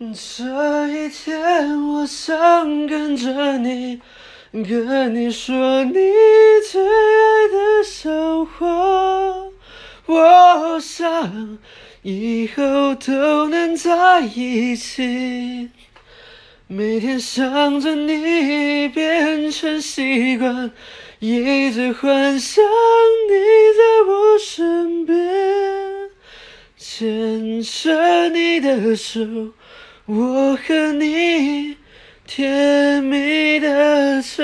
这一天，我想跟着你，跟你说你最爱的笑话。我想以后都能在一起，每天想着你变成习惯，一直幻想你在我身边，牵着你的手。我和你甜蜜的走。